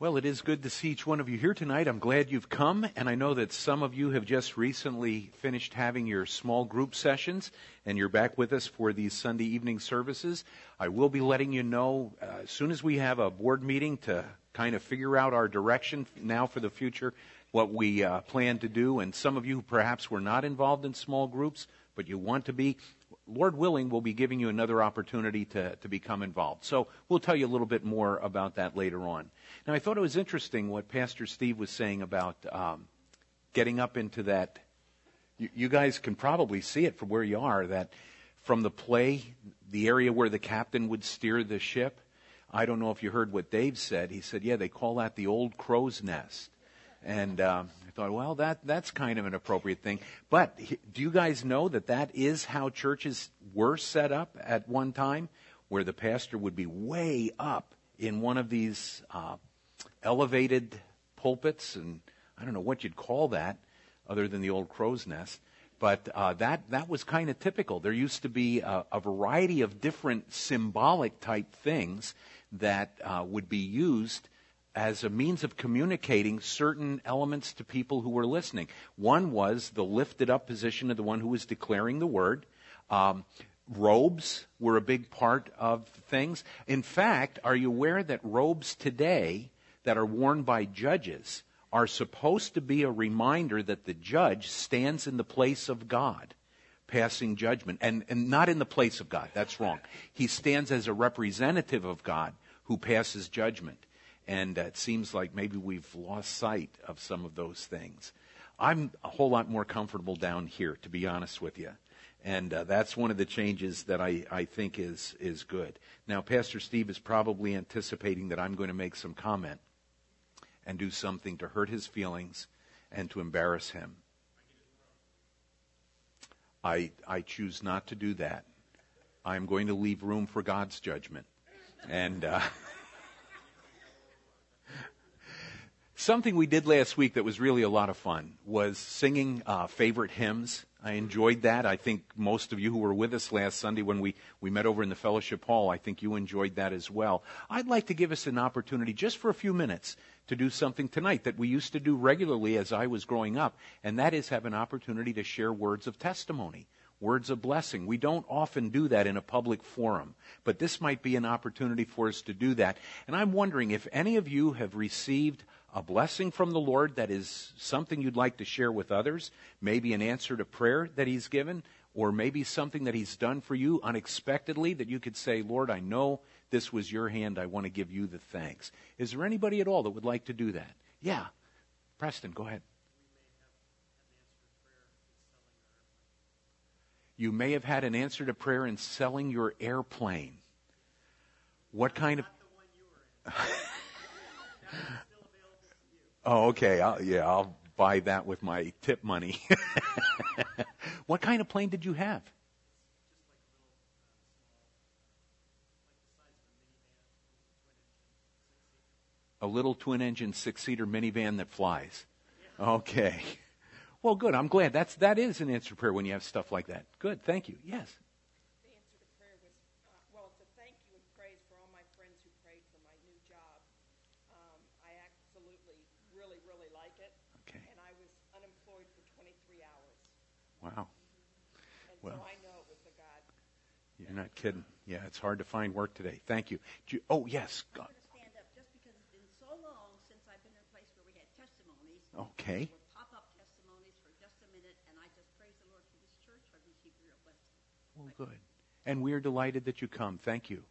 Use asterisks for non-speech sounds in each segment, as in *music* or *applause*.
Well, it is good to see each one of you here tonight. I'm glad you've come, and I know that some of you have just recently finished having your small group sessions, and you're back with us for these Sunday evening services. I will be letting you know uh, as soon as we have a board meeting to kind of figure out our direction now for the future, what we uh, plan to do. And some of you perhaps were not involved in small groups, but you want to be. Lord willing, we'll be giving you another opportunity to, to become involved. So we'll tell you a little bit more about that later on. Now, I thought it was interesting what Pastor Steve was saying about um, getting up into that. You, you guys can probably see it from where you are, that from the play, the area where the captain would steer the ship. I don't know if you heard what Dave said. He said, yeah, they call that the old crow's nest. And um, thought, well, that that's kind of an appropriate thing. But do you guys know that that is how churches were set up at one time, where the pastor would be way up in one of these uh, elevated pulpits, and I don't know what you'd call that, other than the old crow's nest. But uh, that that was kind of typical. There used to be a, a variety of different symbolic type things that uh, would be used as a means of communicating certain elements to people who were listening. One was the lifted up position of the one who was declaring the word. Um, robes were a big part of things. In fact, are you aware that robes today that are worn by judges are supposed to be a reminder that the judge stands in the place of God? passing judgment and, and not in the place of God. That's wrong. He stands as a representative of God who passes judgment. And it seems like maybe we've lost sight of some of those things. I'm a whole lot more comfortable down here, to be honest with you. And uh, that's one of the changes that I, I think is, is good. Now, Pastor Steve is probably anticipating that I'm going to make some comment and do something to hurt his feelings and to embarrass him. I, I choose not to do that. I'm going to leave room for God's judgment. And. Uh, *laughs* Something we did last week that was really a lot of fun was singing uh, favorite hymns. I enjoyed that. I think most of you who were with us last Sunday when we, we met over in the fellowship hall, I think you enjoyed that as well. I'd like to give us an opportunity just for a few minutes to do something tonight that we used to do regularly as I was growing up, and that is have an opportunity to share words of testimony words of blessing. We don't often do that in a public forum, but this might be an opportunity for us to do that. And I'm wondering if any of you have received a blessing from the Lord that is something you'd like to share with others, maybe an answer to prayer that He's given, or maybe something that He's done for you unexpectedly that you could say, Lord, I know this was your hand. I want to give you the thanks. Is there anybody at all that would like to do that? Yeah. Preston, go ahead. You may have had an answer to prayer in selling your airplane. What kind of. *laughs* Oh, okay. I'll, yeah, I'll buy that with my tip money. *laughs* what kind of plane did you have? A little twin engine six seater minivan that flies. Okay. Well, good. I'm glad. That's, that is an answer prayer when you have stuff like that. Good. Thank you. Yes. Wow. well, so You're not kidding. Yeah, it's hard to find work today. Thank you. you oh, yes. God. Stand up just because it's been so long since I've been in a place where we had testimonies. Okay. Pop up testimonies for just a minute, and I just praise the Lord for this church. I receive real blessing. Well, good. And we're delighted that you come. Thank you.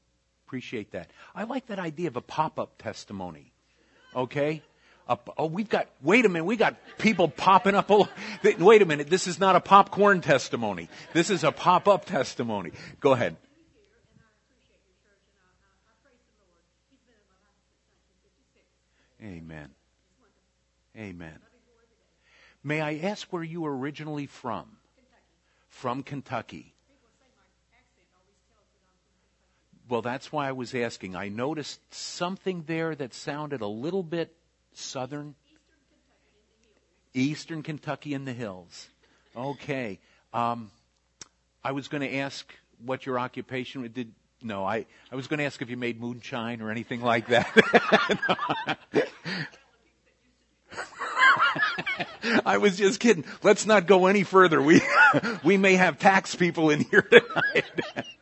Appreciate that. I like that idea of a pop up testimony. Okay? Oh, we've got, wait a minute, we got people popping up. All, *laughs* wait a minute, this is not a popcorn testimony. This is a pop up testimony. Go ahead. Amen. Amen. May I ask where you were originally from? From Kentucky. Well, that's why I was asking. I noticed something there that sounded a little bit Southern? Eastern Kentucky in the hills. Okay. Um, I was going to ask what your occupation did. No, I, I was going to ask if you made moonshine or anything like that. *laughs* I was just kidding. Let's not go any further. We, we may have tax people in here tonight.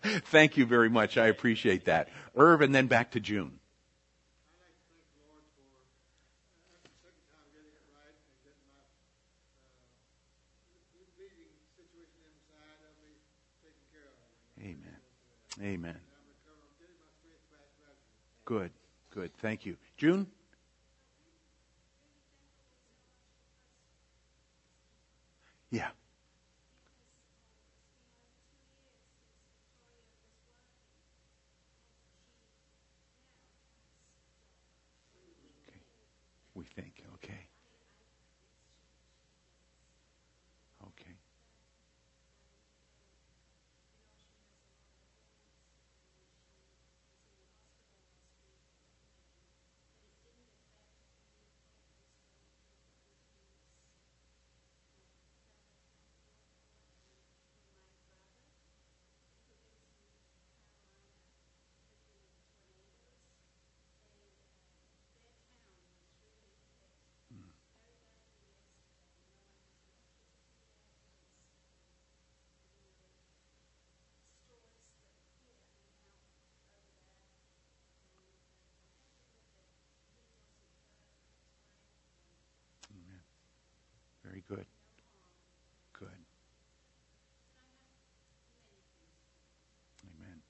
*laughs* Thank you very much. I appreciate that. Irv, and then back to June. Gradually. Good. Good. Thank you. June? Yeah. Okay. We think. Okay. Okay. Very good. Good. Amen.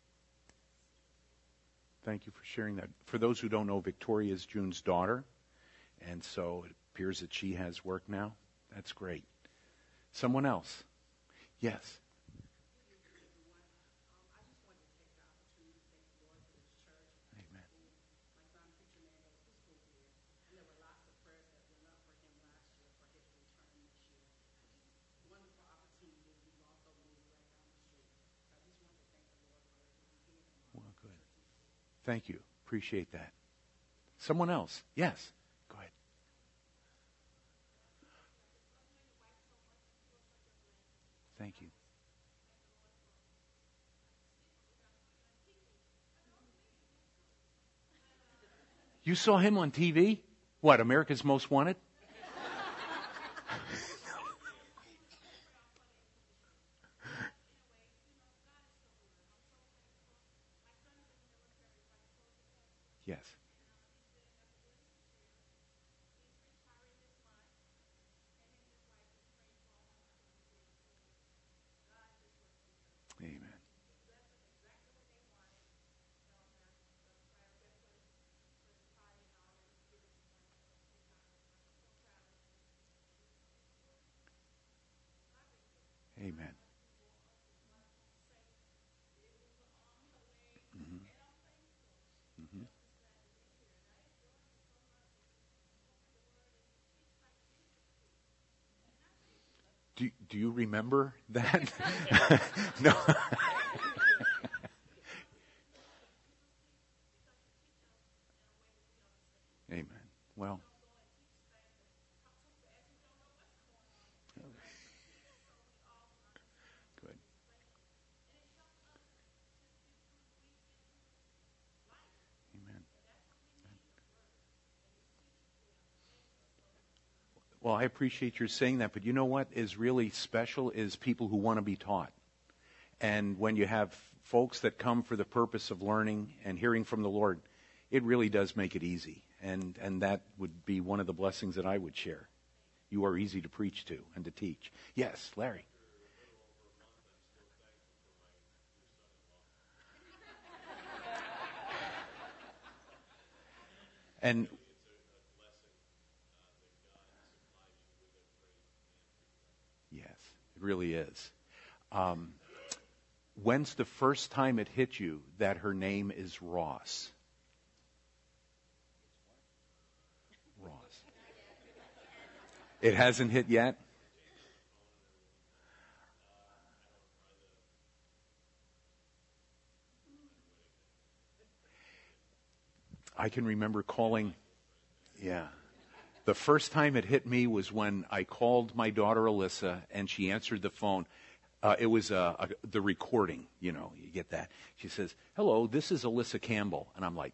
Thank you for sharing that. For those who don't know, Victoria is June's daughter, and so it appears that she has work now. That's great. Someone else? Yes. Amen. Well, good. Thank you. Appreciate that. Someone else? Yes. Go ahead. Thank you. You saw him on TV? What, America's Most Wanted? Yes. Amen. Amen. Mhm. Mhm. Do, do you remember that? *laughs* *laughs* no. Amen. Well, good. Amen. Well, I appreciate your saying that, but you know what is really special is people who want to be taught. And when you have folks that come for the purpose of learning and hearing from the Lord, it really does make it easy. And, and that would be one of the blessings that I would share. You are easy to preach to and to teach. Yes, Larry. And yes, it really is. Um, when's the first time it hit you that her name is Ross? Ross. It hasn't hit yet? I can remember calling, yeah. The first time it hit me was when I called my daughter Alyssa and she answered the phone. Uh, it was uh, the recording, you know, you get that. She says, Hello, this is Alyssa Campbell. And I'm like,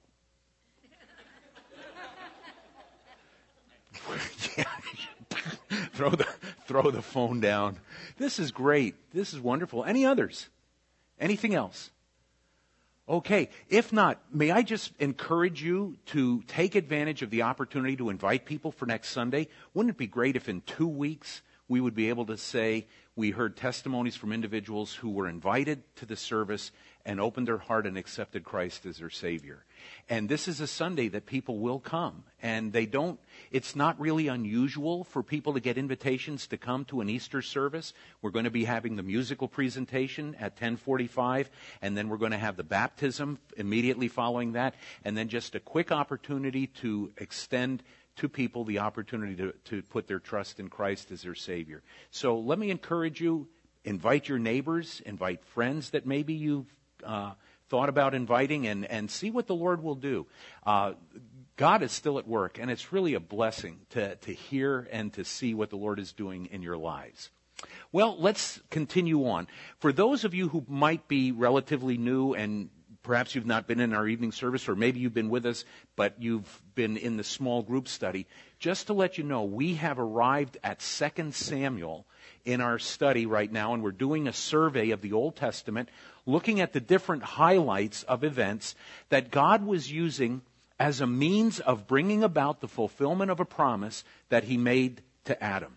*laughs* *laughs* throw the throw the phone down. This is great. This is wonderful. Any others? Anything else? Okay. If not, may I just encourage you to take advantage of the opportunity to invite people for next Sunday? Wouldn't it be great if in two weeks we would be able to say we heard testimonies from individuals who were invited to the service and opened their heart and accepted Christ as their Savior. And this is a Sunday that people will come. And they don't, it's not really unusual for people to get invitations to come to an Easter service. We're going to be having the musical presentation at 1045, and then we're going to have the baptism immediately following that, and then just a quick opportunity to extend to people the opportunity to, to put their trust in Christ as their Savior. So let me encourage you, invite your neighbors, invite friends that maybe you've uh, thought about inviting and, and see what the Lord will do. Uh, God is still at work, and it's really a blessing to, to hear and to see what the Lord is doing in your lives. Well, let's continue on. For those of you who might be relatively new and perhaps you've not been in our evening service, or maybe you've been with us, but you've been in the small group study, just to let you know, we have arrived at 2 Samuel in our study right now, and we're doing a survey of the Old Testament, looking at the different highlights of events that God was using as a means of bringing about the fulfillment of a promise that he made to Adam.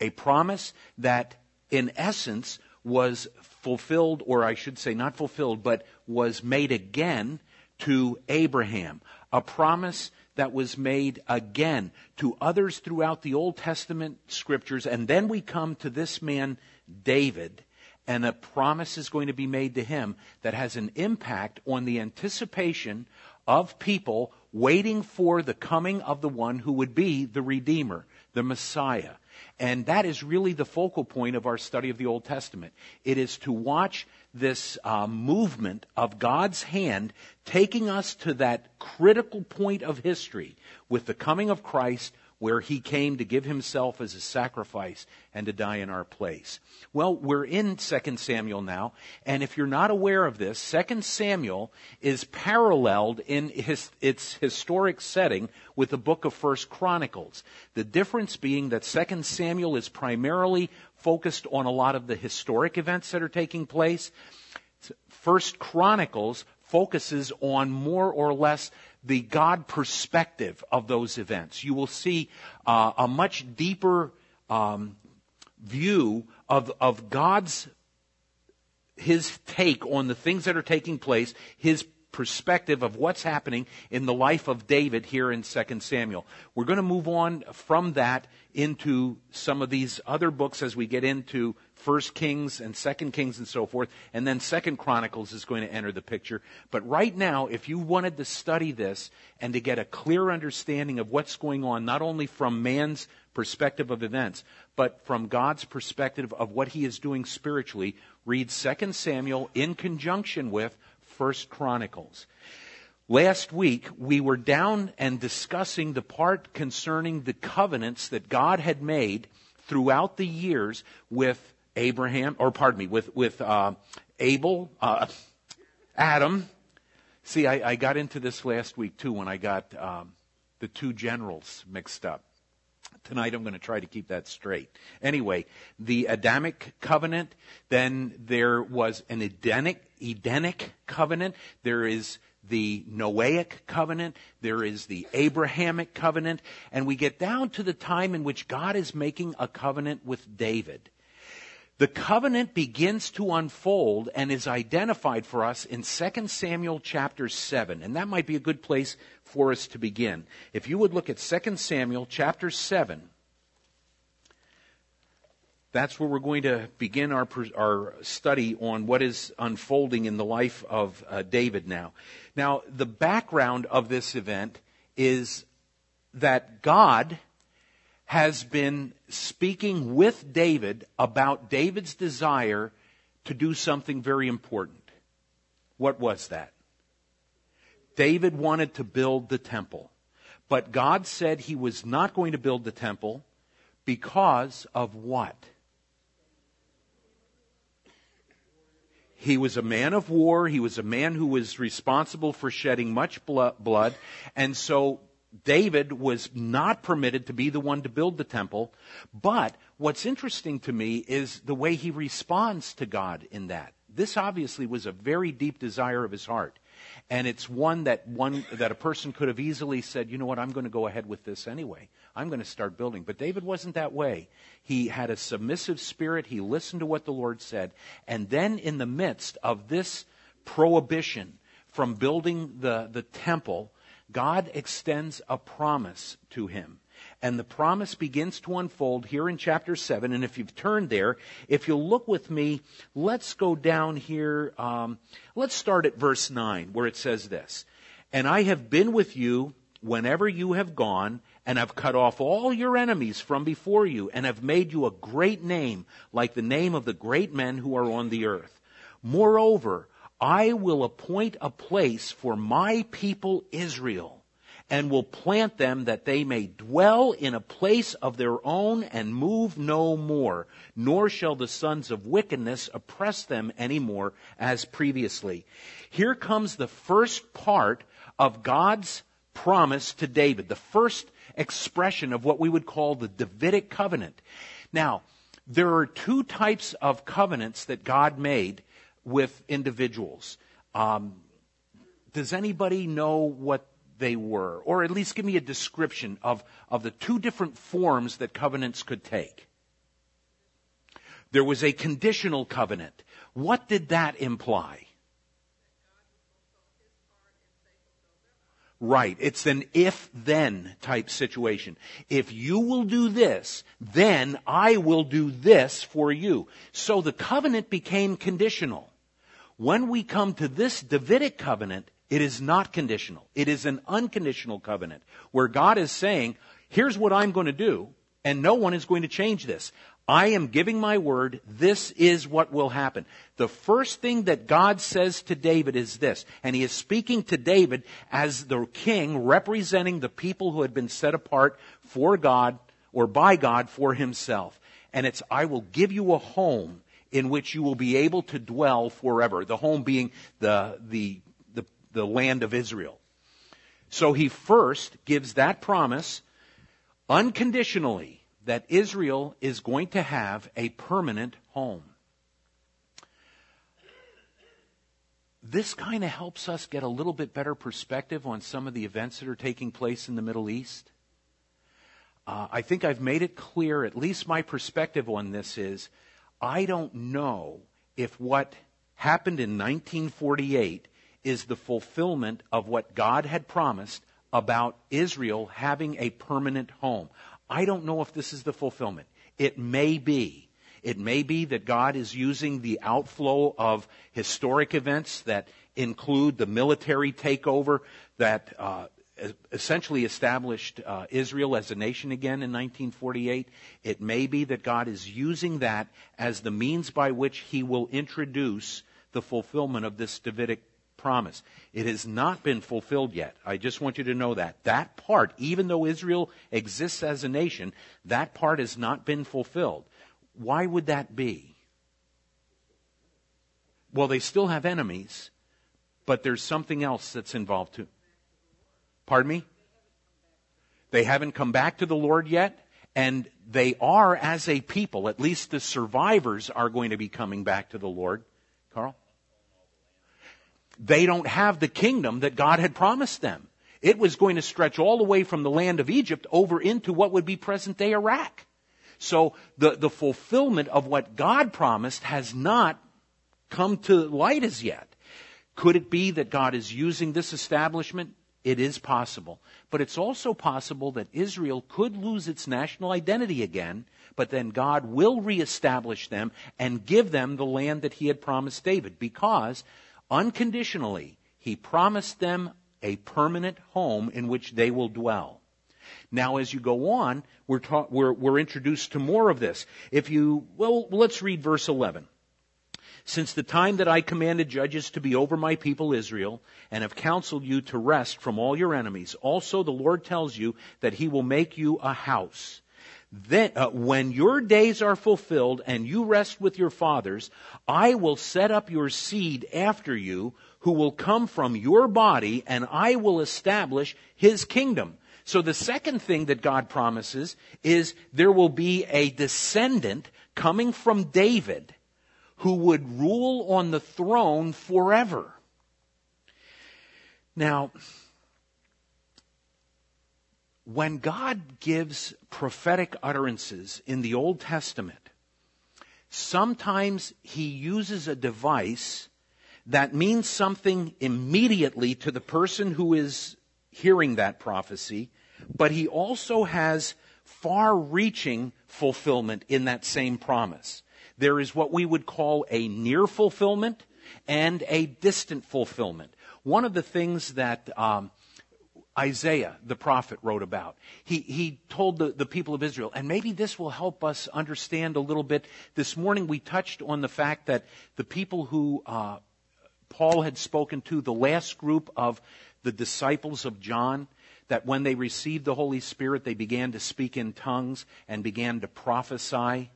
A promise that, in essence, was fulfilled, or I should say not fulfilled, but was made again to Abraham. A promise that was made again to others throughout the Old Testament scriptures. And then we come to this man, David, and a promise is going to be made to him that has an impact on the anticipation of people waiting for the coming of the one who would be the Redeemer, the Messiah. And that is really the focal point of our study of the Old Testament. It is to watch this uh, movement of God's hand taking us to that critical point of history with the coming of Christ where he came to give himself as a sacrifice and to die in our place. Well, we're in 2 Samuel now, and if you're not aware of this, 2 Samuel is paralleled in his, its historic setting with the book of 1 Chronicles. The difference being that 2 Samuel is primarily focused on a lot of the historic events that are taking place. First Chronicles focuses on more or less the God perspective of those events. You will see uh, a much deeper um, view of, of God's his take on the things that are taking place, his perspective of what's happening in the life of David here in 2 Samuel. We're going to move on from that into some of these other books as we get into First Kings and Second Kings and so forth, and then Second Chronicles is going to enter the picture. But right now, if you wanted to study this and to get a clear understanding of what's going on, not only from man's perspective of events, but from God's perspective of what he is doing spiritually, read Second Samuel in conjunction with First Chronicles. Last week, we were down and discussing the part concerning the covenants that God had made throughout the years with Abraham, or pardon me, with, with uh, Abel, uh, Adam. See, I, I, got into this last week too when I got um, the two generals mixed up. Tonight I'm going to try to keep that straight. Anyway, the Adamic covenant, then there was an Edenic, Edenic covenant, there is the Noahic covenant, there is the Abrahamic covenant, and we get down to the time in which God is making a covenant with David. The covenant begins to unfold and is identified for us in 2 Samuel chapter 7. And that might be a good place for us to begin. If you would look at 2 Samuel chapter 7, that's where we're going to begin our, our study on what is unfolding in the life of uh, David now. Now, the background of this event is that God has been speaking with David about David's desire to do something very important. What was that? David wanted to build the temple. But God said he was not going to build the temple because of what? He was a man of war. He was a man who was responsible for shedding much blood. And so David was not permitted to be the one to build the temple, but what's interesting to me is the way he responds to God in that. This obviously was a very deep desire of his heart. And it's one that one that a person could have easily said, you know what, I'm going to go ahead with this anyway. I'm going to start building. But David wasn't that way. He had a submissive spirit. He listened to what the Lord said. And then in the midst of this prohibition from building the, the temple, God extends a promise to him. And the promise begins to unfold here in chapter 7. And if you've turned there, if you'll look with me, let's go down here. Um, let's start at verse 9, where it says this And I have been with you whenever you have gone, and have cut off all your enemies from before you, and have made you a great name, like the name of the great men who are on the earth. Moreover, I will appoint a place for my people Israel and will plant them that they may dwell in a place of their own and move no more, nor shall the sons of wickedness oppress them any more as previously. Here comes the first part of God's promise to David, the first expression of what we would call the Davidic covenant. Now, there are two types of covenants that God made with individuals. Um, does anybody know what they were? Or at least give me a description of, of the two different forms that covenants could take. There was a conditional covenant. What did that imply? Right. It's an if then type situation. If you will do this, then I will do this for you. So the covenant became conditional. When we come to this Davidic covenant, it is not conditional. It is an unconditional covenant where God is saying, here's what I'm going to do, and no one is going to change this. I am giving my word. This is what will happen. The first thing that God says to David is this, and he is speaking to David as the king representing the people who had been set apart for God or by God for himself. And it's, I will give you a home in which you will be able to dwell forever. The home being the, the, the, land of Israel. So he first gives that promise unconditionally that Israel is going to have a permanent home. This kind of helps us get a little bit better perspective on some of the events that are taking place in the Middle East. Uh, I think I've made it clear, at least my perspective on this is, I don't know if what happened in 1948 is the fulfillment of what God had promised about Israel having a permanent home. I don't know if this is the fulfillment. It may be. It may be that God is using the outflow of historic events that include the military takeover that uh, essentially established uh, Israel as a nation again in 1948. It may be that God is using that as the means by which he will introduce the fulfillment of this Davidic promise. It has not been fulfilled yet. I just want you to know that. That part, even though Israel exists as a nation, that part has not been fulfilled. Why would that be? Well, they still have enemies, but there's something else that's involved too. Pardon me? They haven't come back to the Lord yet, and they are, as a people, at least the survivors are going to be coming back to the Lord. They don't have the kingdom that God had promised them. It was going to stretch all the way from the land of Egypt over into what would be present day Iraq. So the, the fulfillment of what God promised has not come to light as yet. Could it be that God is using this establishment? It is possible. But it's also possible that Israel could lose its national identity again, but then God will reestablish them and give them the land that he had promised David because unconditionally, he promised them a permanent home in which they will dwell. Now, as you go on, we're, ta- we're, we're introduced to more of this. If you, well, let's read verse 11. Since the time that I commanded judges to be over my people Israel, and have counseled you to rest from all your enemies, also the Lord tells you that he will make you a house then, uh, when your days are fulfilled and you rest with your fathers, I will set up your seed after you who will come from your body and I will establish his kingdom. So the second thing that God promises is there will be a descendant coming from David who would rule on the throne forever. Now, when God gives prophetic utterances in the Old Testament, sometimes he uses a device that means something immediately to the person who is hearing that prophecy, but he also has far reaching fulfillment in that same promise. There is what we would call a near fulfillment and a distant fulfillment. One of the things that um, Isaiah, the prophet, wrote about. He, he told the, the people of Israel, and maybe this will help us understand a little bit. This morning we touched on the fact that the people who uh, Paul had spoken to, the last group of the disciples of John, that when they received the Holy Spirit, they began to speak in tongues and began to prophesy.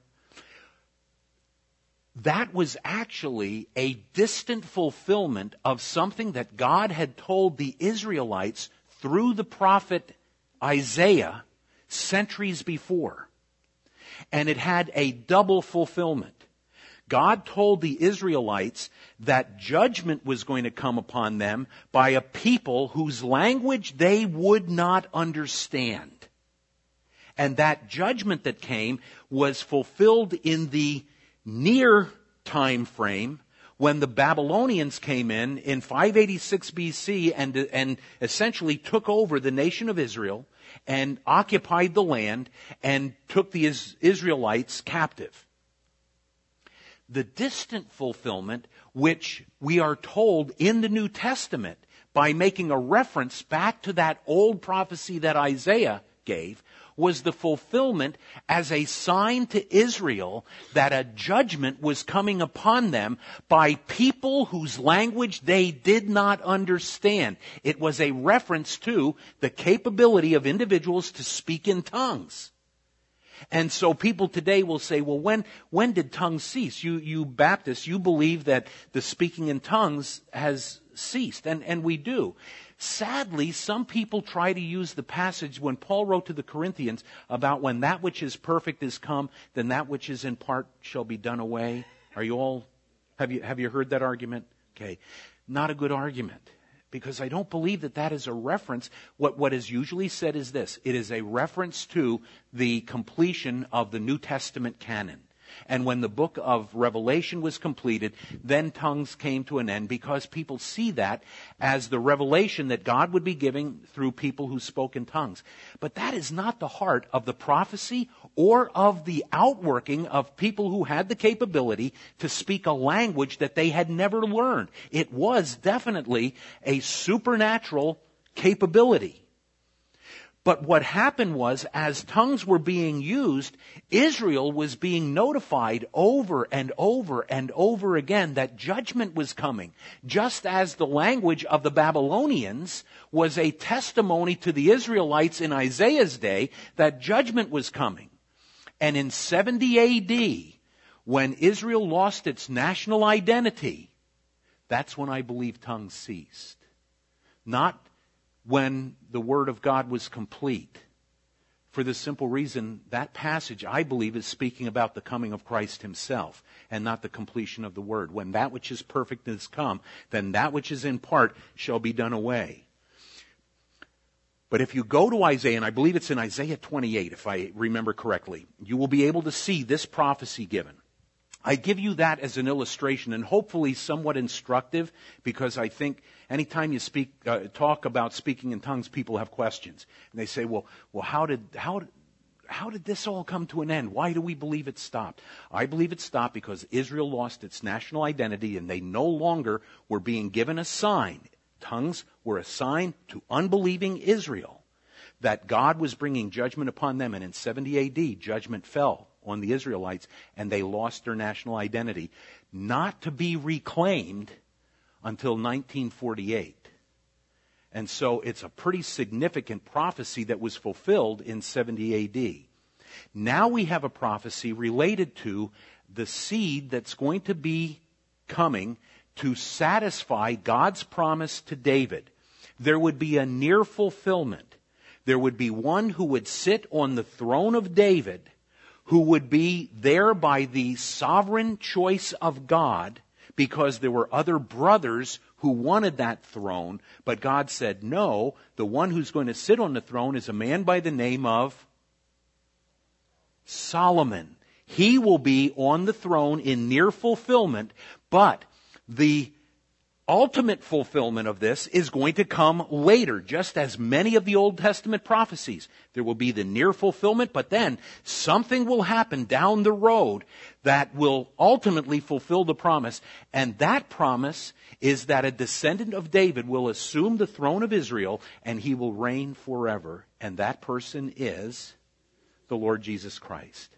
That was actually a distant fulfillment of something that God had told the Israelites through the prophet Isaiah centuries before. And it had a double fulfillment. God told the Israelites that judgment was going to come upon them by a people whose language they would not understand. And that judgment that came was fulfilled in the near time frame when the Babylonians came in in 586 BC and, and essentially took over the nation of Israel and occupied the land and took the Israelites captive. The distant fulfillment, which we are told in the New Testament by making a reference back to that old prophecy that Isaiah gave, was the fulfillment as a sign to Israel that a judgment was coming upon them by people whose language they did not understand. It was a reference to the capability of individuals to speak in tongues. And so people today will say, well, when, when did tongues cease? You, you Baptists, you believe that the speaking in tongues has ceased. And, and we do. Sadly, some people try to use the passage when Paul wrote to the Corinthians about when that which is perfect is come, then that which is in part shall be done away. Are you all, have you, have you heard that argument? Okay. Not a good argument. Because I don't believe that that is a reference. What, what is usually said is this. It is a reference to the completion of the New Testament canon. And when the book of Revelation was completed, then tongues came to an end because people see that as the revelation that God would be giving through people who spoke in tongues. But that is not the heart of the prophecy or of the outworking of people who had the capability to speak a language that they had never learned. It was definitely a supernatural capability. But what happened was, as tongues were being used, Israel was being notified over and over and over again that judgment was coming. Just as the language of the Babylonians was a testimony to the Israelites in Isaiah's day that judgment was coming. And in 70 AD, when Israel lost its national identity, that's when I believe tongues ceased. Not when the Word of God was complete. For the simple reason that passage, I believe, is speaking about the coming of Christ himself and not the completion of the Word. When that which is perfect is come, then that which is in part shall be done away. But if you go to Isaiah, and I believe it's in Isaiah 28, if I remember correctly, you will be able to see this prophecy given. I give you that as an illustration and hopefully somewhat instructive because I think anytime you speak, uh, talk about speaking in tongues, people have questions. And they say, well, well, how did, how, how did this all come to an end? Why do we believe it stopped? I believe it stopped because Israel lost its national identity and they no longer were being given a sign. Tongues were a sign to unbelieving Israel that God was bringing judgment upon them. And in 70 AD, judgment fell on the Israelites and they lost their national identity, not to be reclaimed until 1948. And so it's a pretty significant prophecy that was fulfilled in 70 AD. Now we have a prophecy related to the seed that's going to be coming to satisfy God's promise to David. There would be a near fulfillment there would be one who would sit on the throne of David, who would be there by the sovereign choice of God, because there were other brothers who wanted that throne, but God said, no, the one who's going to sit on the throne is a man by the name of Solomon. He will be on the throne in near fulfillment, but the ultimate fulfillment of this is going to come later, just as many of the Old Testament prophecies. There will be the near fulfillment, but then something will happen down the road that will ultimately fulfill the promise. And that promise is that a descendant of David will assume the throne of Israel and he will reign forever. And that person is the Lord Jesus Christ.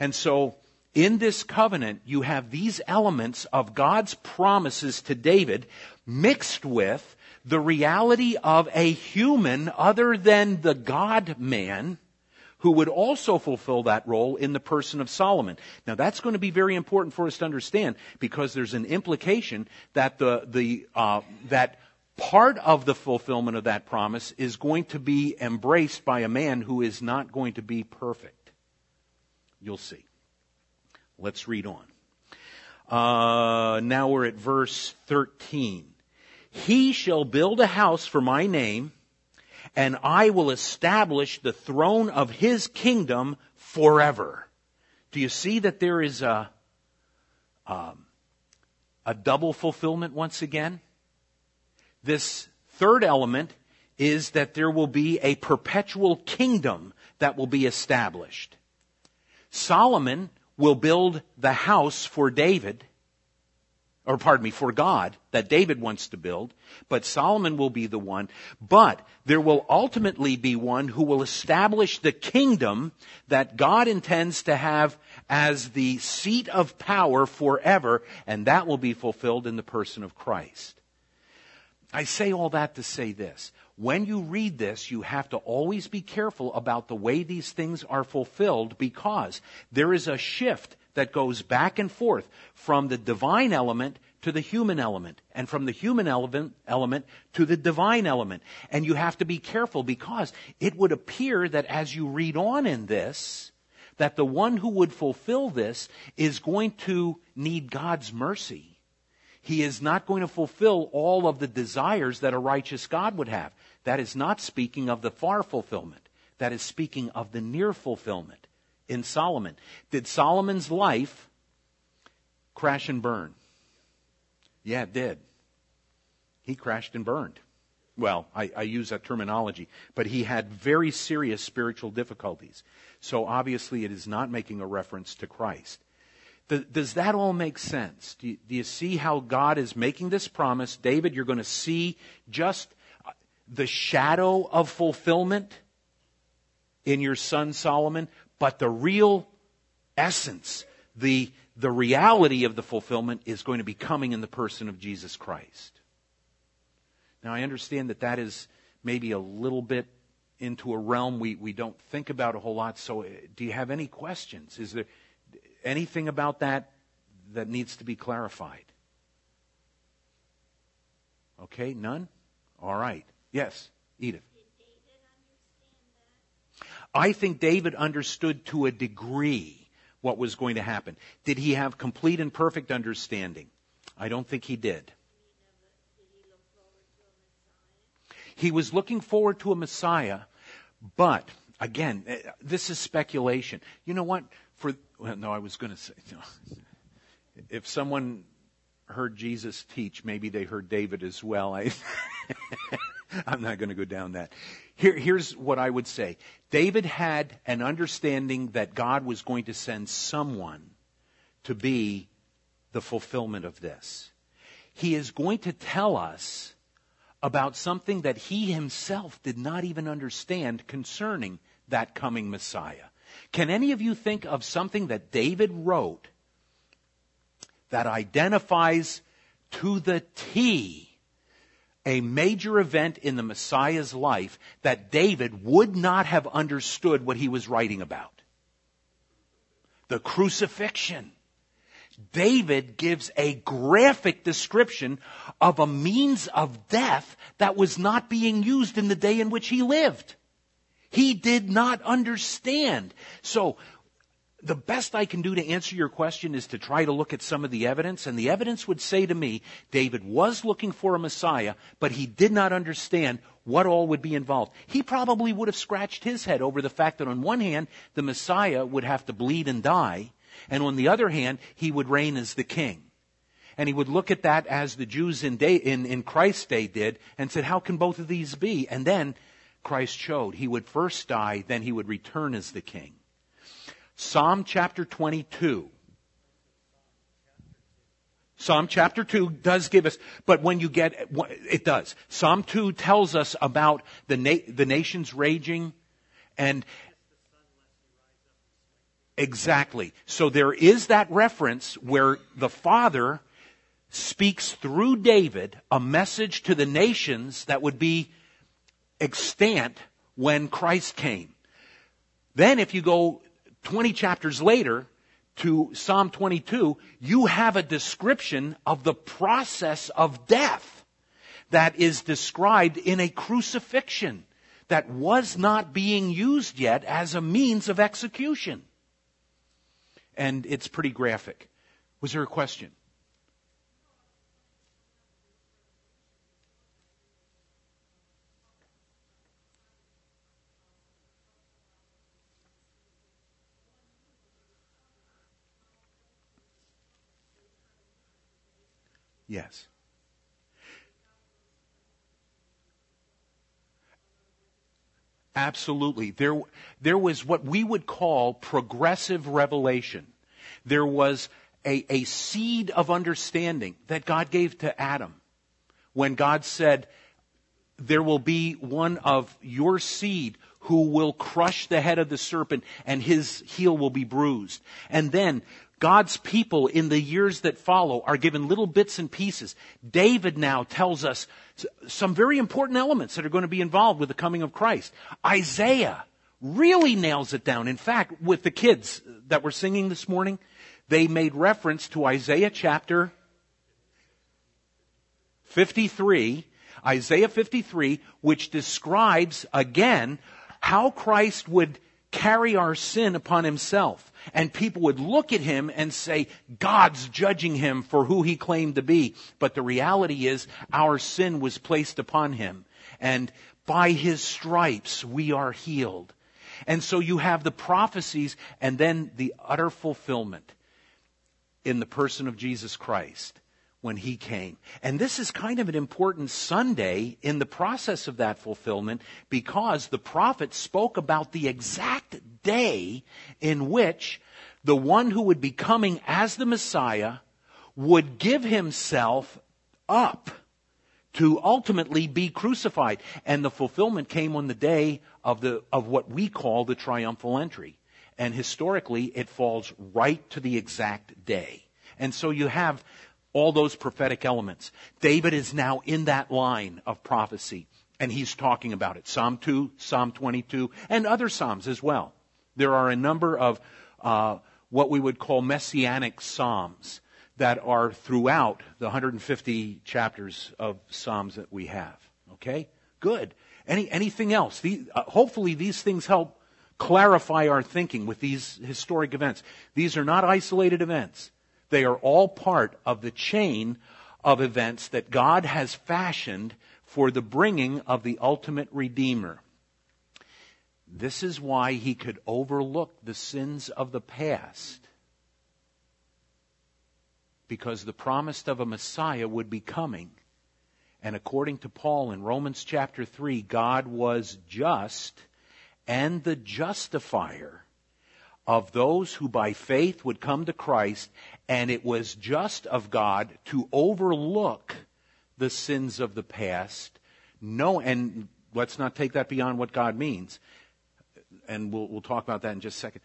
And so, in this covenant, you have these elements of God's promises to David mixed with the reality of a human other than the God man who would also fulfill that role in the person of Solomon. Now that's going to be very important for us to understand because there's an implication that the, the, uh, that part of the fulfillment of that promise is going to be embraced by a man who is not going to be perfect. You'll see. Let's read on. Uh, now we're at verse 13. He shall build a house for my name, and I will establish the throne of his kingdom forever. Do you see that there is a, um, a double fulfillment once again? This third element is that there will be a perpetual kingdom that will be established. Solomon will build the house for David, or pardon me, for God that David wants to build, but Solomon will be the one. But there will ultimately be one who will establish the kingdom that God intends to have as the seat of power forever, and that will be fulfilled in the person of Christ. I say all that to say this. When you read this, you have to always be careful about the way these things are fulfilled because there is a shift that goes back and forth from the divine element to the human element and from the human element, element to the divine element. And you have to be careful because it would appear that as you read on in this, that the one who would fulfill this is going to need God's mercy he is not going to fulfill all of the desires that a righteous God would have. That is not speaking of the far fulfillment. That is speaking of the near fulfillment in Solomon. Did Solomon's life crash and burn? Yeah, it did. He crashed and burned. Well, I, I, use that terminology, but he had very serious spiritual difficulties. So obviously it is not making a reference to Christ. Does that all make sense? Do you, do you see how God is making this promise? David, you're going to see just the shadow of fulfillment in your son Solomon, but the real essence, the, the reality of the fulfillment is going to be coming in the person of Jesus Christ. Now, I understand that that is maybe a little bit into a realm we, we don't think about a whole lot. So, uh, do you have any questions? Is there, anything about that that needs to be clarified? Okay, none? All right. Yes, Edith. I think David understood to a degree what was going to happen. Did he have complete and perfect understanding? I don't think he did. He was looking forward to a Messiah, but again, eh, this is speculation. You know what? For well, no, I was going to say, no. *laughs* if someone heard Jesus teach, maybe they heard David as well. I, *laughs* *laughs* I'm not going to go down that. Here, here's what I would say. David had an understanding that God was going to send someone to be the fulfillment of this. He is going to tell us about something that he himself did not even understand concerning that coming Messiah. Can any of you think of something that David wrote that identifies to the T a major event in the Messiah's life that David would not have understood what he was writing about? The crucifixion. David gives a graphic description of a means of death that was not being used in the day in which he lived. He did not understand. So, the best I can do to answer your question is to try to look at some of the evidence, and the evidence would say to me, David was looking for a Messiah, but he did not understand what all would be involved. He probably would have scratched his head over the fact that on one hand, the Messiah would have to bleed and die, and on the other hand, he would reign as the king. And he would look at that as the Jews in, day, in, in Christ's day did and said, how can both of these be? And then Christ showed he would first die, then he would return as the king. Psalm chapter 22. Psalm chapter 2 does give us, but when you get, it does. Psalm 2 tells us about the, na- the nations raging and exactly. So there is that reference where the Father speaks through David a message to the nations that would be extant when Christ came. Then if you go 20 chapters later to Psalm 22, you have a description of the process of death that is described in a crucifixion that was not being used yet as a means of execution. And it's pretty graphic. Was there a question? Yes. Absolutely. There, there was what we would call progressive revelation. There was a, a seed of understanding that God gave to Adam when God said, there will be one of your seed who will crush the head of the serpent and his heel will be bruised. And then God's people in the years that follow are given little bits and pieces. David now tells us some very important elements that are going to be involved with the coming of Christ. Isaiah really nails it down. In fact, with the kids that were singing this morning, they made reference to Isaiah chapter 53, Isaiah 53, which describes again how Christ would carry our sin upon himself and people would look at him and say, God's judging him for who he claimed to be. But the reality is, our sin was placed upon him. And by his stripes, we are healed. And so you have the prophecies and then the utter fulfillment in the person of Jesus Christ when he came. And this is kind of an important Sunday in the process of that fulfillment because the prophet spoke about the exact day in which the one who would be coming as the Messiah would give himself up to ultimately be crucified. And the fulfillment came on the day of the, of what we call the triumphal entry. And historically, it falls right to the exact day. And so you have all those prophetic elements. David is now in that line of prophecy, and he's talking about it. Psalm 2, Psalm 22, and other Psalms as well. There are a number of uh, what we would call messianic Psalms that are throughout the 150 chapters of Psalms that we have. Okay? Good. Any, anything else? The, uh, hopefully these things help clarify our thinking with these historic events. These are not isolated events. They are all part of the chain of events that God has fashioned for the bringing of the ultimate Redeemer. This is why he could overlook the sins of the past. Because the promise of a Messiah would be coming. And according to Paul in Romans chapter 3, God was just and the justifier of those who by faith would come to Christ, and it was just of God to overlook the sins of the past. No, and let's not take that beyond what God means. And we'll, we'll talk about that in just a second.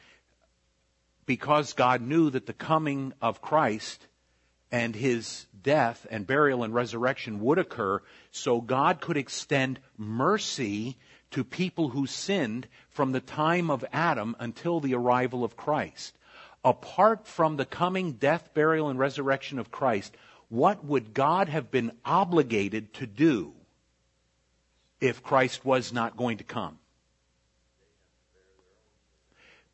Because God knew that the coming of Christ and his death and burial and resurrection would occur, so God could extend mercy to people who sinned from the time of Adam until the arrival of Christ. Apart from the coming death, burial, and resurrection of Christ, what would God have been obligated to do if Christ was not going to come?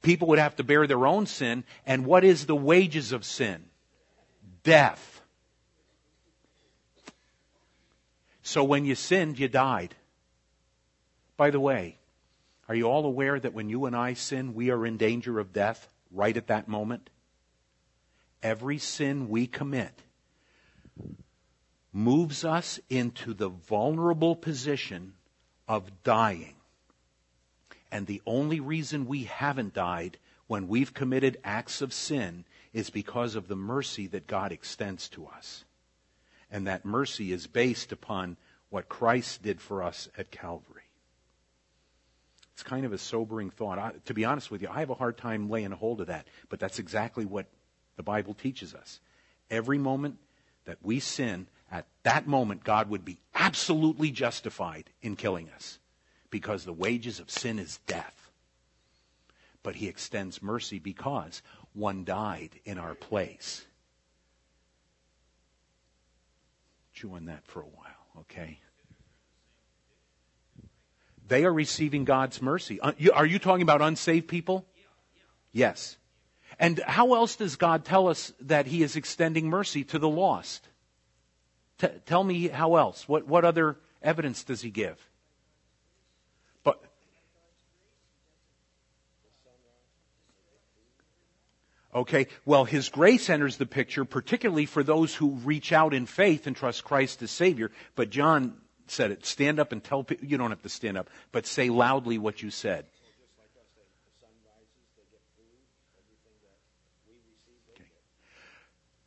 People would have to bear their own sin. And what is the wages of sin? Death. So when you sinned, you died. By the way, are you all aware that when you and I sin, we are in danger of death right at that moment? Every sin we commit moves us into the vulnerable position of dying. And the only reason we haven't died when we've committed acts of sin is because of the mercy that God extends to us. And that mercy is based upon what Christ did for us at Calvary. It's kind of a sobering thought. I, to be honest with you, I have a hard time laying hold of that, but that's exactly what the Bible teaches us. Every moment that we sin, at that moment, God would be absolutely justified in killing us because the wages of sin is death. But he extends mercy because one died in our place. Chew on that for a while, okay? They are receiving God's mercy. Uh, are you talking about unsaved people? Yes. And how else does God tell us that He is extending mercy to the lost? T- tell me how else. What, what other evidence does He give? But Okay, well, His grace enters the picture, particularly for those who reach out in faith and trust Christ as Savior. But John said it. Stand up and tell people. You don't have to stand up, but say loudly what you said.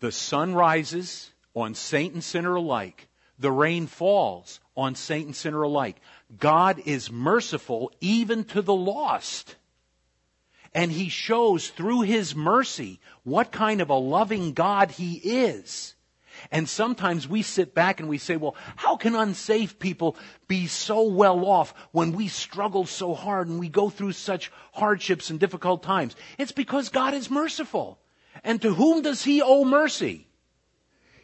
The sun rises on saint and sinner alike. The rain falls on saint and sinner alike. God is merciful even to the lost. And he shows through his mercy what kind of a loving God he is. And sometimes we sit back and we say, well, how can unsaved people be so well off when we struggle so hard and we go through such hardships and difficult times? It's because God is merciful. And to whom does he owe mercy?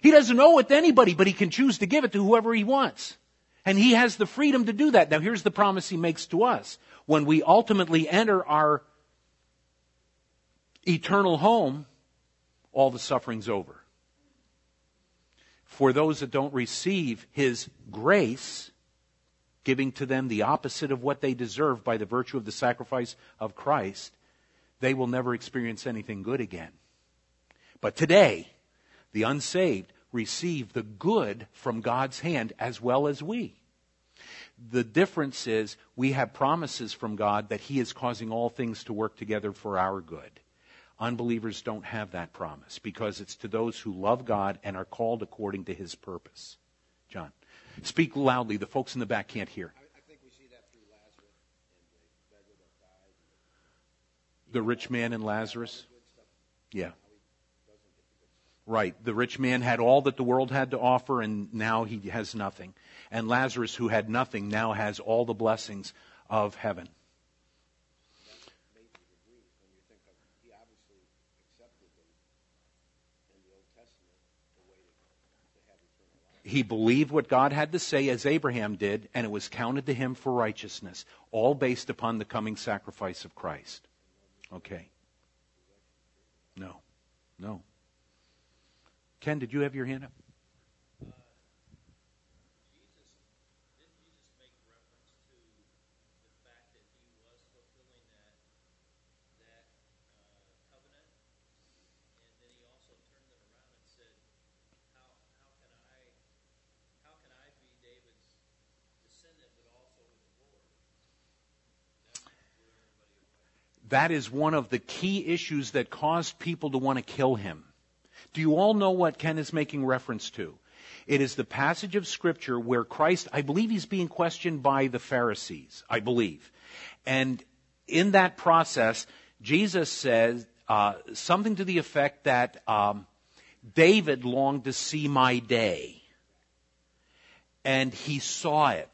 He doesn't owe it to anybody, but he can choose to give it to whoever he wants. And he has the freedom to do that. Now here's the promise he makes to us. When we ultimately enter our eternal home, all the suffering's over. For those that don't receive his grace, giving to them the opposite of what they deserve by the virtue of the sacrifice of Christ, they will never experience anything good again. But today, the unsaved receive the good from God's hand as well as we. The difference is we have promises from God that He is causing all things to work together for our good. Unbelievers don't have that promise because it's to those who love God and are called according to His purpose. John, speak loudly. The folks in the back can't hear. The rich man and Lazarus? Yeah. Right. The rich man had all that the world had to offer, and now he has nothing. And Lazarus, who had nothing, now has all the blessings of heaven. He believed what God had to say as Abraham did, and it was counted to him for righteousness, all based upon the coming sacrifice of Christ. Okay. No. No. Ken, did you have your hand up? That is one of the key issues that caused people to want to kill him. Do you all know what Ken is making reference to? It is the passage of Scripture where Christ, I believe he's being questioned by the Pharisees, I believe. And in that process, Jesus says uh, something to the effect that um, David longed to see my day. And he saw it.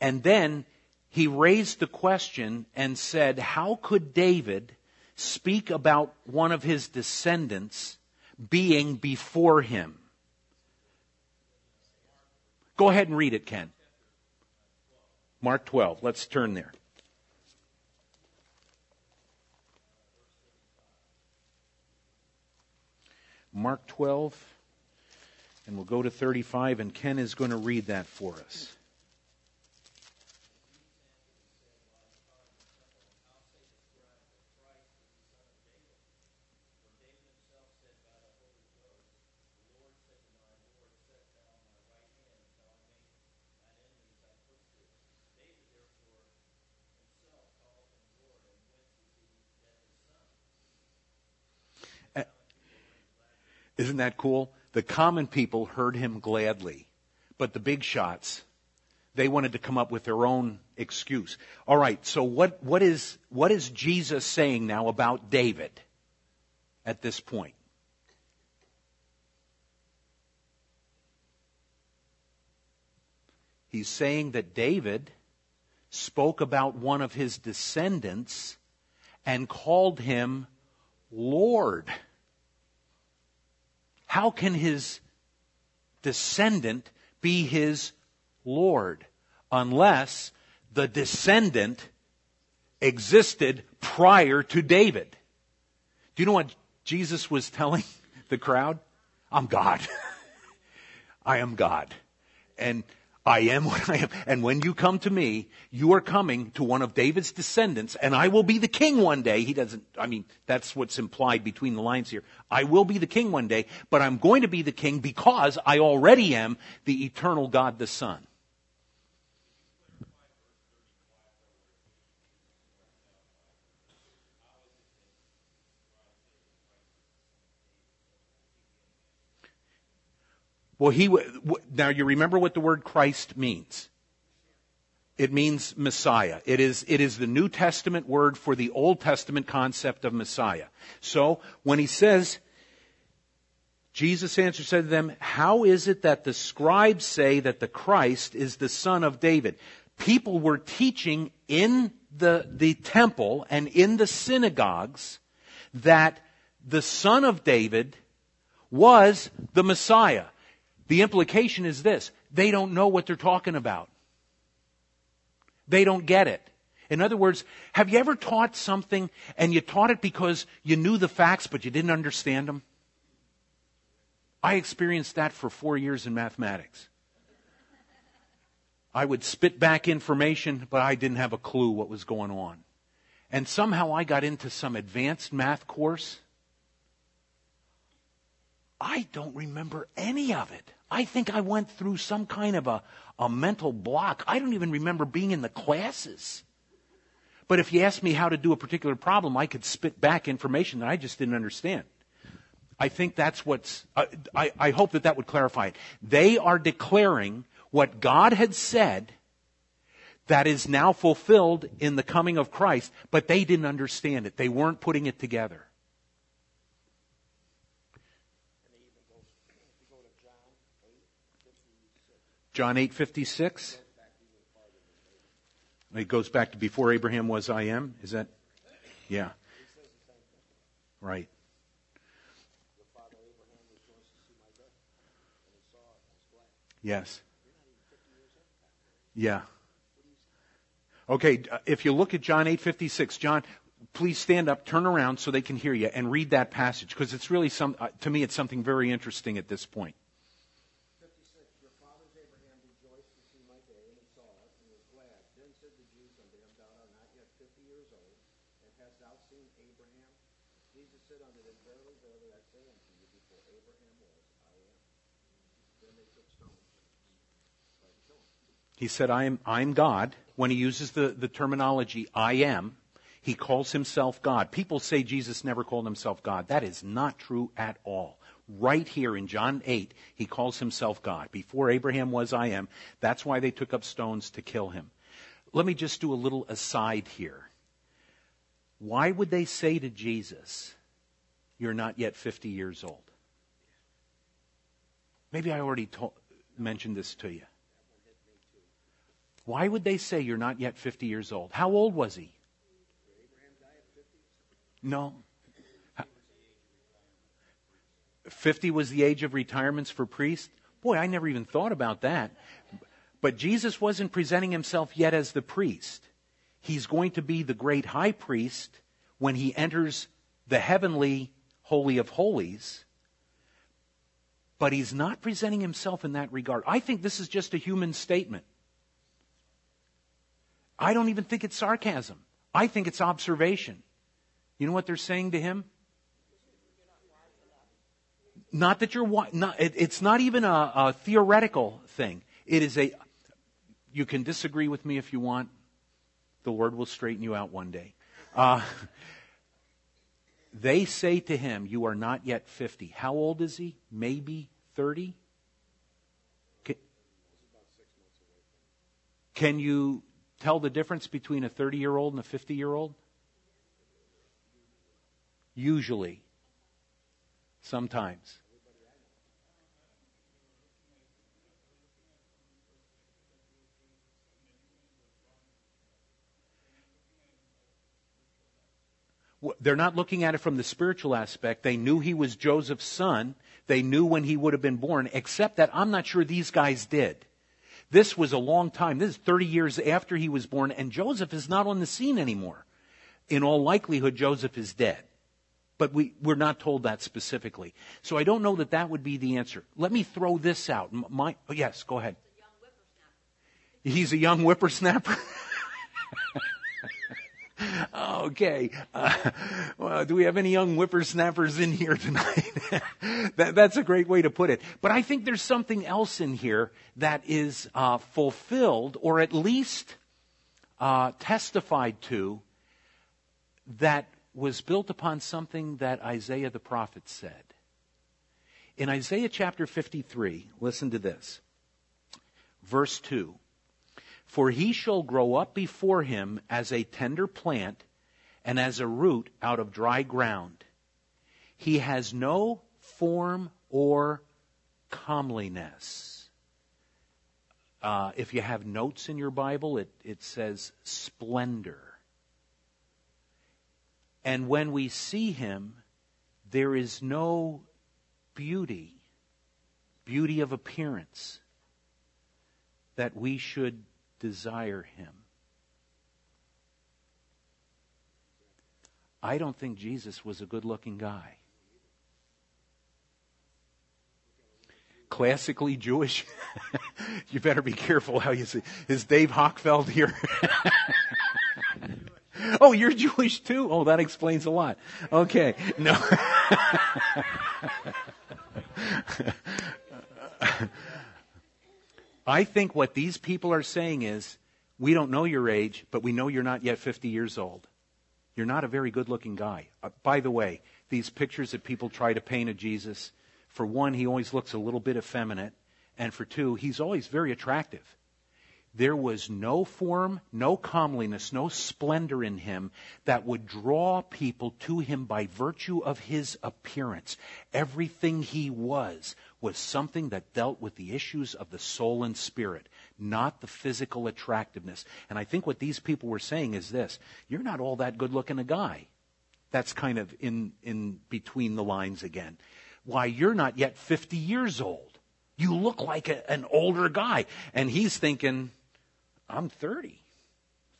And then he raised the question and said, How could David speak about one of his descendants being before him? Go ahead and read it, Ken. Mark 12. Let's turn there. Mark 12, and we'll go to 35, and Ken is going to read that for us. Isn't that cool? The common people heard him gladly, but the big shots, they wanted to come up with their own excuse. All right, so what, what, is, what is Jesus saying now about David at this point? He's saying that David spoke about one of his descendants and called him Lord. How can his descendant be his Lord unless the descendant existed prior to David? Do you know what Jesus was telling *laughs* the crowd? I'm God. *laughs* I am God. And I am what I am. And when you come to me, you are coming to one of David's descendants, and I will be the king one day. He doesn't, I mean, that's what's implied between the lines here. I will be the king one day, but I'm going to be the king because I already am the eternal God the Son. Well, he now you remember what the word Christ means. It means Messiah. It is, it is the New Testament word for the Old Testament concept of Messiah. So, when he says, Jesus answered, said to them, How is it that the scribes say that the Christ is the son of David? People were teaching in the, the temple and in the synagogues that the son of David was the Messiah. The implication is this they don't know what they're talking about. They don't get it. In other words, have you ever taught something and you taught it because you knew the facts but you didn't understand them? I experienced that for four years in mathematics. I would spit back information, but I didn't have a clue what was going on. And somehow I got into some advanced math course. I don't remember any of it. I think I went through some kind of a, a mental block. I don't even remember being in the classes. But if you asked me how to do a particular problem, I could spit back information that I just didn't understand. I think that's what's, I, I hope that that would clarify it. They are declaring what God had said that is now fulfilled in the coming of Christ, but they didn't understand it. They weren't putting it together. John 8:56. It goes back to before Abraham was I am. Is that? Yeah. Right. Yes. Yeah. Okay, if you look at John 8:56, John, please stand up, turn around so they can hear you and read that passage because it's really some uh, to me it's something very interesting at this point. He said, I am, I'm God. When he uses the, the terminology, I am, he calls himself God. People say Jesus never called himself God. That is not true at all. Right here in John 8, he calls himself God. Before Abraham was, I am. That's why they took up stones to kill him. Let me just do a little aside here. Why would they say to Jesus, You're not yet 50 years old? Maybe I already told, mentioned this to you. Why would they say you're not yet 50 years old? How old was he? No. 50 was the age of retirements for priests? Boy, I never even thought about that. But Jesus wasn't presenting himself yet as the priest. He's going to be the great high priest when he enters the heavenly Holy of Holies. But he's not presenting himself in that regard. I think this is just a human statement. I don't even think it's sarcasm. I think it's observation. You know what they're saying to him? Not that you're not. It, it's not even a, a theoretical thing. It is a. You can disagree with me if you want. The Lord will straighten you out one day. Uh, they say to him, "You are not yet fifty. How old is he? Maybe thirty. Can, can you tell the difference between a thirty-year-old and a fifty-year-old? Usually. Sometimes. They're not looking at it from the spiritual aspect. They knew he was Joseph's son. They knew when he would have been born, except that I'm not sure these guys did. This was a long time. This is 30 years after he was born, and Joseph is not on the scene anymore. In all likelihood, Joseph is dead. But we, we're not told that specifically. So I don't know that that would be the answer. Let me throw this out. My, oh, yes, go ahead. He's a young whippersnapper. *laughs* *laughs* okay. Uh, *laughs* well, do we have any young whippersnappers in here tonight? *laughs* that, that's a great way to put it. But I think there's something else in here that is uh, fulfilled, or at least uh, testified to, that was built upon something that Isaiah the prophet said. In Isaiah chapter 53, listen to this. Verse 2 For he shall grow up before him as a tender plant and as a root out of dry ground. He has no form or comeliness. Uh, if you have notes in your Bible, it, it says splendor. And when we see him, there is no beauty, beauty of appearance, that we should desire him. I don't think Jesus was a good looking guy. Classically Jewish. *laughs* you better be careful how you say. Is Dave Hochfeld here? *laughs* oh, you're Jewish too? Oh, that explains a lot. Okay. No. *laughs* I think what these people are saying is, we don't know your age, but we know you're not yet 50 years old. You're not a very good looking guy. Uh, by the way, these pictures that people try to paint of Jesus, for one, he always looks a little bit effeminate. And for two, he's always very attractive. There was no form, no comeliness, no splendor in him that would draw people to him by virtue of his appearance. Everything he was was something that dealt with the issues of the soul and spirit, not the physical attractiveness. And I think what these people were saying is this you're not all that good looking a guy. That's kind of in, in between the lines again. Why, you're not yet 50 years old. You look like a, an older guy. And he's thinking, I'm 30,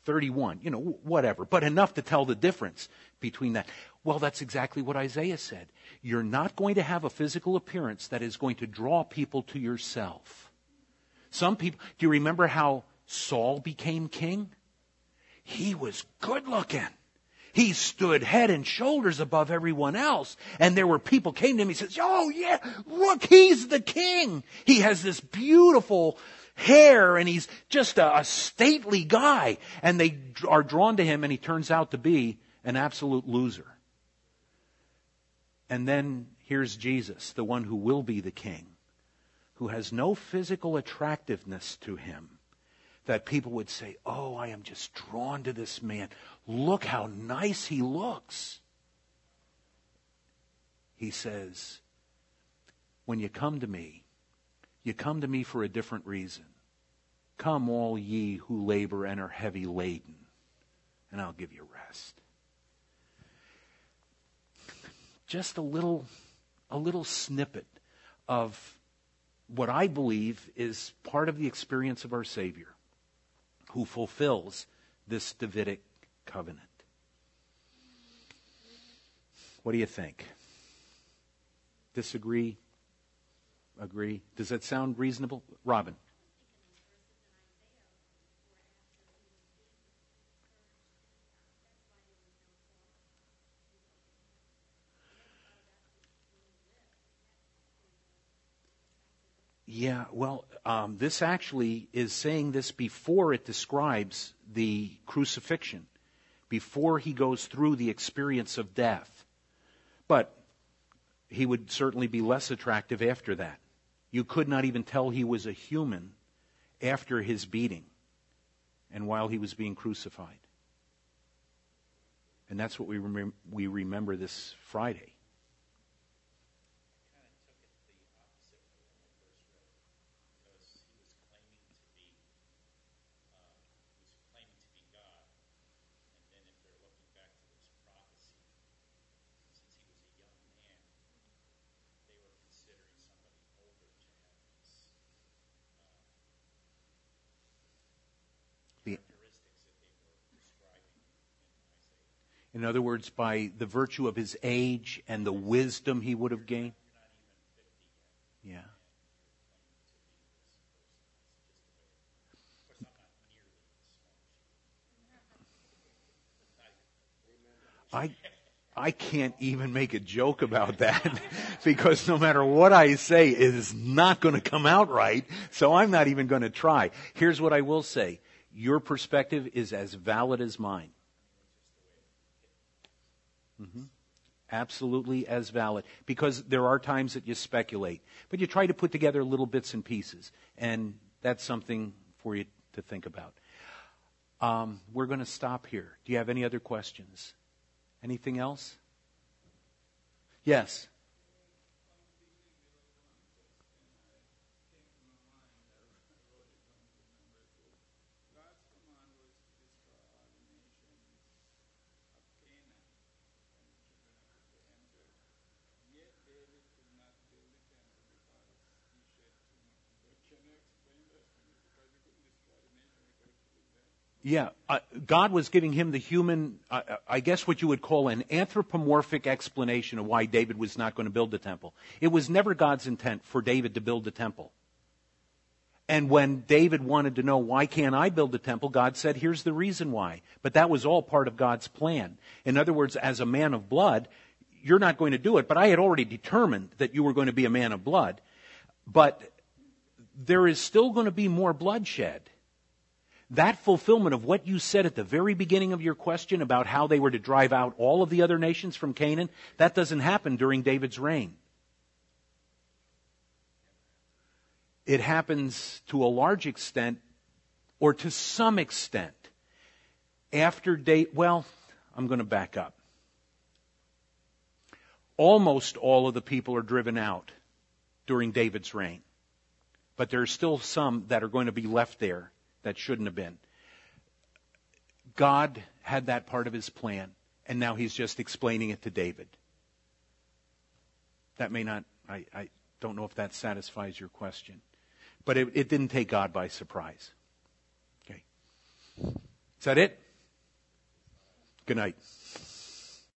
31, you know, whatever, but enough to tell the difference between that. Well, that's exactly what Isaiah said. You're not going to have a physical appearance that is going to draw people to yourself. Some people, do you remember how Saul became king? He was good looking. He stood head and shoulders above everyone else. And there were people came to him. He says, Oh yeah, look, he's the king. He has this beautiful hair and he's just a, a stately guy. And they are drawn to him and he turns out to be an absolute loser. And then here's Jesus, the one who will be the king, who has no physical attractiveness to him that people would say, Oh, I am just drawn to this man. Look how nice he looks. He says, When you come to me, you come to me for a different reason. Come, all ye who labor and are heavy laden, and I'll give you rest. Just a little, a little snippet of what I believe is part of the experience of our Savior, who fulfills this Davidic covenant. What do you think? Disagree? Agree. Does that sound reasonable? Robin? Yeah, well, um, this actually is saying this before it describes the crucifixion, before he goes through the experience of death. But he would certainly be less attractive after that. You could not even tell he was a human after his beating and while he was being crucified. And that's what we, remem- we remember this Friday. The- In other words, by the virtue of his age and the wisdom he would have gained. Yeah. I I can't even make a joke about that *laughs* because no matter what I say, it is not going to come out right. So I'm not even going to try. Here's what I will say. Your perspective is as valid as mine. Hmm Absolutely as valid. Because there are times that you speculate, but you try to put together little bits and pieces. And that's something for you to think about. Um, we're going to stop here. Do you have any other questions? Anything else? Yes. God's command was to destroy all the nations of Canaan and the children of Israel entered. Yet David could not build the temple because he shed too much blood. Can you explain that to me? Because he couldn't destroy the nation without killing them. Yeah, uh, God was giving him the human, uh, I guess what you would call an anthropomorphic explanation of why David was not going to build the temple. It was never God's intent for David to build the temple. And when David wanted to know, why can't I build the temple? God said, here's the reason why. But that was all part of God's plan. In other words, as a man of blood, you're not going to do it, but I had already determined that you were going to be a man of blood. But there is still going to be more bloodshed that fulfillment of what you said at the very beginning of your question about how they were to drive out all of the other nations from Canaan, that doesn't happen during David's reign. It happens to a large extent, or to some extent, after David. Well, I'm going to back up. Almost all of the people are driven out during David's reign. But there are still some that are going to be left there that shouldn't have been. God had that part of his plan, and now he's just explaining it to David. That may not, I, I don't know if that satisfies your question. But it, it didn't take God by surprise. Okay. Is that it? Good night.